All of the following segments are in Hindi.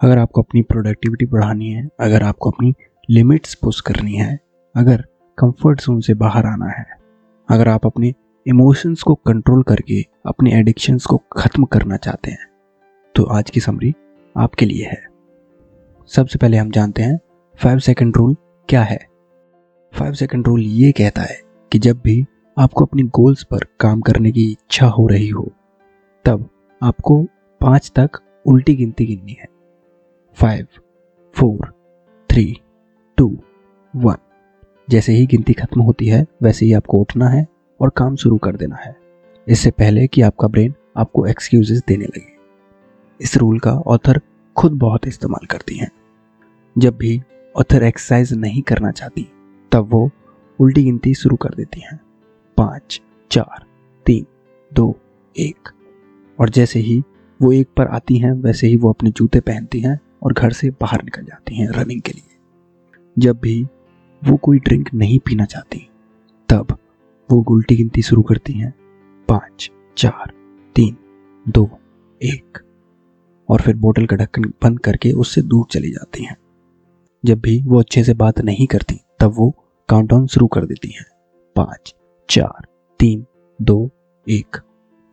अगर आपको अपनी प्रोडक्टिविटी बढ़ानी है, अगर आपको अपनी लिमिट्स पुश करनी है, अगर कंफर्ट जोन से बाहर आना है, अगर आप अपने इमोशंस को कंट्रोल करके अपने एडिक्शंस को ख़त्म करना चाहते हैं तो आज की समरी आपके लिए है। सबसे पहले हम जानते हैं फाइव सेकेंड रूल क्या है। फाइव सेकेंड रूल ये कहता है कि जब भी आपको अपनी गोल्स पर काम करने की इच्छा हो रही हो, तब आपको पाँच तक उल्टी गिनती गिननी है। Five four three two one जैसे ही गिनती खत्म होती है, वैसे ही आपको उठना है और काम शुरू कर देना है। इससे पहले कि आपका ब्रेन आपको एक्सक्यूजेस देने लगे। इस रूल का ऑथर खुद बहुत इस्तेमाल करती हैं। जब भी ऑथर एक्सरसाइज नहीं करना चाहती, तब वो उल्टी गिनती शुरू कर देती हैं। पाँच, चार, तीन, दो, एक। और जैसे ही वो एक पर आती हैं, वैसे ही वो अपने जूते पहनती हैं और घर से बाहर निकल जाती हैं रनिंग के लिए। जब भी वो कोई ड्रिंक नहीं पीना चाहती, तब वो उल्टी गिनती शुरू करती हैं। पाँच, चार, तीन, दो, एक, और फिर बोतल का ढक्कन बंद करके उससे दूर चली जाती हैं। जब भी वो अच्छे से बात नहीं करती, तब वो काउंटडाउन शुरू कर देती हैं। पाँच, चार, तीन, दो, एक,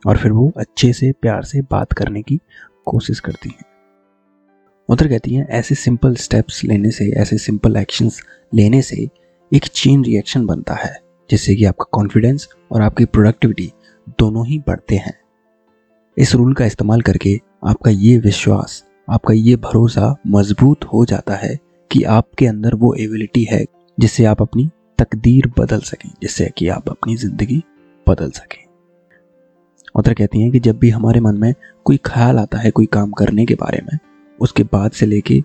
और फिर वो अच्छे से प्यार से बात करने की कोशिश करती हैं। उधर कहती हैं, ऐसे सिंपल स्टेप्स लेने से, ऐसे सिंपल एक्शंस लेने से एक चेन रिएक्शन बनता है, जिससे कि आपका कॉन्फिडेंस और आपकी प्रोडक्टिविटी दोनों ही बढ़ते हैं। इस रूल का इस्तेमाल करके आपका ये विश्वास, आपका ये भरोसा मज़बूत हो जाता है कि आपके अंदर वो एबिलिटी है, जिससे आप अपनी तकदीर बदल सकें, जिससे कि आप अपनी ज़िंदगी बदल सकें। उधर कहती हैं कि जब भी हमारे मन में कोई ख्याल आता है, कोई काम करने के बारे में उसके बाद से लेके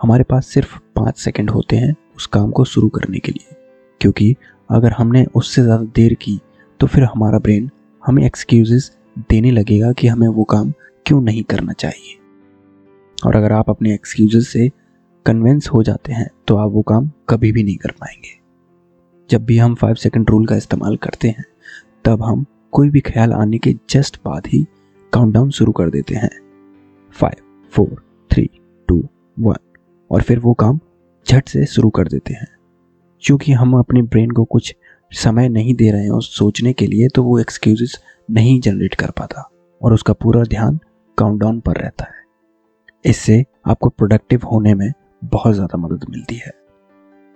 हमारे पास सिर्फ़ पाँच सेकंड होते हैं उस काम को शुरू करने के लिए। क्योंकि अगर हमने उससे ज़्यादा देर की तो फिर हमारा ब्रेन हमें एक्सक्यूज़ देने लगेगा कि हमें वो काम क्यों नहीं करना चाहिए। और अगर आप अपने एक्सक्यूज़ से कन्विंस हो जाते हैं तो आप वो काम कभी भी नहीं कर पाएँगे। जब भी हम फाइव सेकेंड रूल का इस्तेमाल करते हैं, तब हम कोई भी ख्याल आने के जस्ट बाद ही काउंटडाउन शुरू कर देते हैं। Five four three two one और फिर वो काम झट से शुरू कर देते हैं। क्योंकि हम अपने ब्रेन को कुछ समय नहीं दे रहे हैं उस सोचने के लिए तो वो एक्सक्यूजेस नहीं जनरेट कर पाता और उसका पूरा ध्यान काउंटडाउन पर रहता है। इससे आपको प्रोडक्टिव होने में बहुत ज़्यादा मदद मिलती है।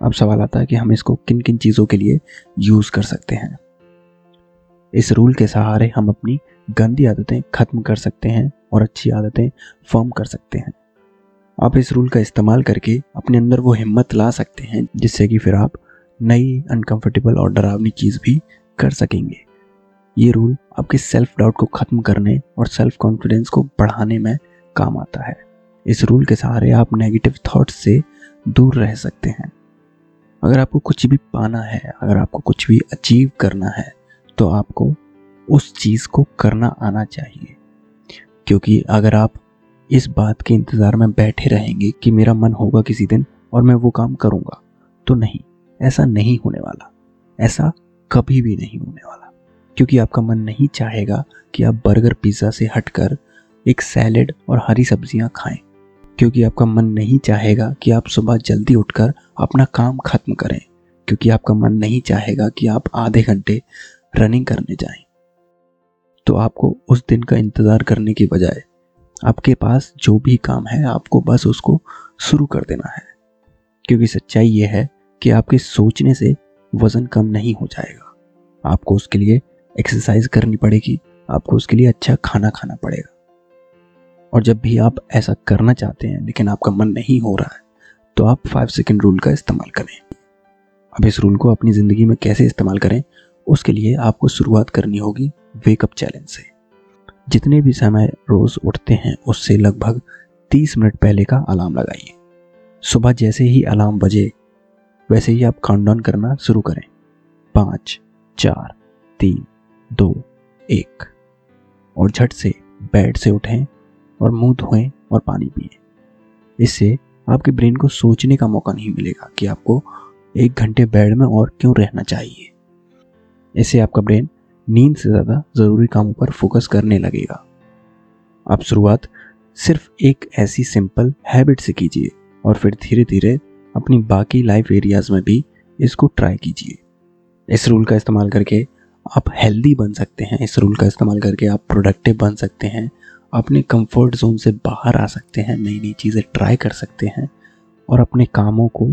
अब सवाल आता है कि हम इसको किन किन चीज़ों के लिए यूज़ कर सकते हैं। इस रूल के सहारे हम अपनी गंदी आदतें खत्म कर सकते हैं और अच्छी आदतें फॉर्म कर सकते हैं। आप इस रूल का इस्तेमाल करके अपने अंदर वो हिम्मत ला सकते हैं, जिससे कि फिर आप नई अनकंफर्टेबल और डरावनी चीज़ भी कर सकेंगे। ये रूल आपके सेल्फ डाउट को ख़त्म करने और सेल्फ कॉन्फिडेंस को बढ़ाने में काम आता है। इस रूल के सहारे आप नेगेटिव थॉट्स से दूर रह सकते हैं। अगर आपको कुछ भी पाना है, अगर आपको कुछ भी अचीव करना है तो आपको उस चीज़ को करना आना चाहिए। क्योंकि अगर आप इस बात के इंतज़ार में बैठे रहेंगे कि मेरा मन होगा किसी दिन और मैं वो काम करूँगा। तो नहीं, ऐसा नहीं होने वाला। ऐसा कभी भी नहीं होने वाला। क्योंकि आपका मन नहीं चाहेगा कि आप बर्गर पिज़्ज़ा से हटकर एक सैलेड और हरी सब्ज़ियाँ खाएँ। क्योंकि आपका मन नहीं चाहेगा कि आप सुबह जल्दी उठकर अपना काम खत्म करें। क्योंकि आपका मन नहीं चाहेगा कि आप आधे घंटे रनिंग करने जाएँ। तो आपको उस दिन का इंतज़ार करने की बजाय आपके पास जो भी काम है, आपको बस उसको शुरू कर देना है। क्योंकि सच्चाई ये है कि आपके सोचने से वज़न कम नहीं हो जाएगा। आपको उसके लिए एक्सरसाइज करनी पड़ेगी, आपको उसके लिए अच्छा खाना खाना पड़ेगा। और जब भी आप ऐसा करना चाहते हैं, लेकिन आपका मन नहीं हो रहा है तो आप फाइव सेकेंड रूल का इस्तेमाल करें। अब इस रूल को अपनी ज़िंदगी में कैसे इस्तेमाल करें, उसके लिए आपको शुरुआत करनी होगी वेकअप चैलेंज से। जितने भी समय रोज़ उठते हैं, उससे लगभग तीस मिनट पहले का अलार्म लगाइए। सुबह जैसे ही अलार्म बजे, वैसे ही आप काउंटडाउन करना शुरू करें। पाँच, चार, तीन, दो, एक। और झट से बेड से उठें और मुँह धोएँ और पानी पिए। इससे आपके ब्रेन को सोचने का मौका नहीं मिलेगा कि आपको एक घंटे बेड में और क्यों रहना चाहिए। इससे आपका ब्रेन नींद से ज़्यादा ज़रूरी कामों पर फोकस करने लगेगा। आप शुरुआत सिर्फ़ एक ऐसी सिंपल हैबिट से कीजिए और फिर धीरे धीरे अपनी बाकी लाइफ एरियाज़ में भी इसको ट्राई कीजिए। इस रूल का इस्तेमाल करके आप हेल्दी बन सकते हैं। इस रूल का इस्तेमाल करके आप प्रोडक्टिव बन सकते हैं। अपने कंफर्ट जोन से बाहर आ सकते हैं। नई नई चीज़ें ट्राई कर सकते हैं और अपने कामों को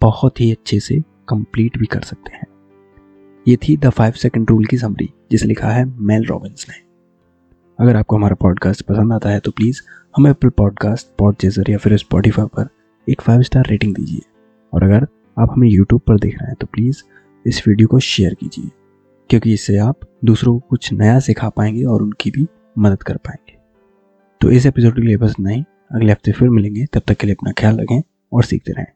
बहुत ही अच्छे से कंप्लीट भी कर सकते हैं। ये थी द फाइव सेकेंड रूल की समरी, जिसे लिखा है मेल रॉबिन्स ने। अगर आपको हमारा पॉडकास्ट पसंद आता है तो प्लीज़ हमें एप्पल पॉडकास्ट पॉडचेजर या फिर स्पॉटीफाई पर एक फाइव स्टार रेटिंग दीजिए। और अगर आप हमें यूट्यूब पर देख रहे हैं तो प्लीज़ इस वीडियो को शेयर कीजिए, क्योंकि इससे आप दूसरों को कुछ नया सिखा पाएँगे और उनकी भी मदद कर पाएँगे। तो इस एपिसोड के लिए बस नहीं अगले हफ़्ते फिर मिलेंगे। तब तक के लिए अपना ख्याल रखें और सीखते रहें।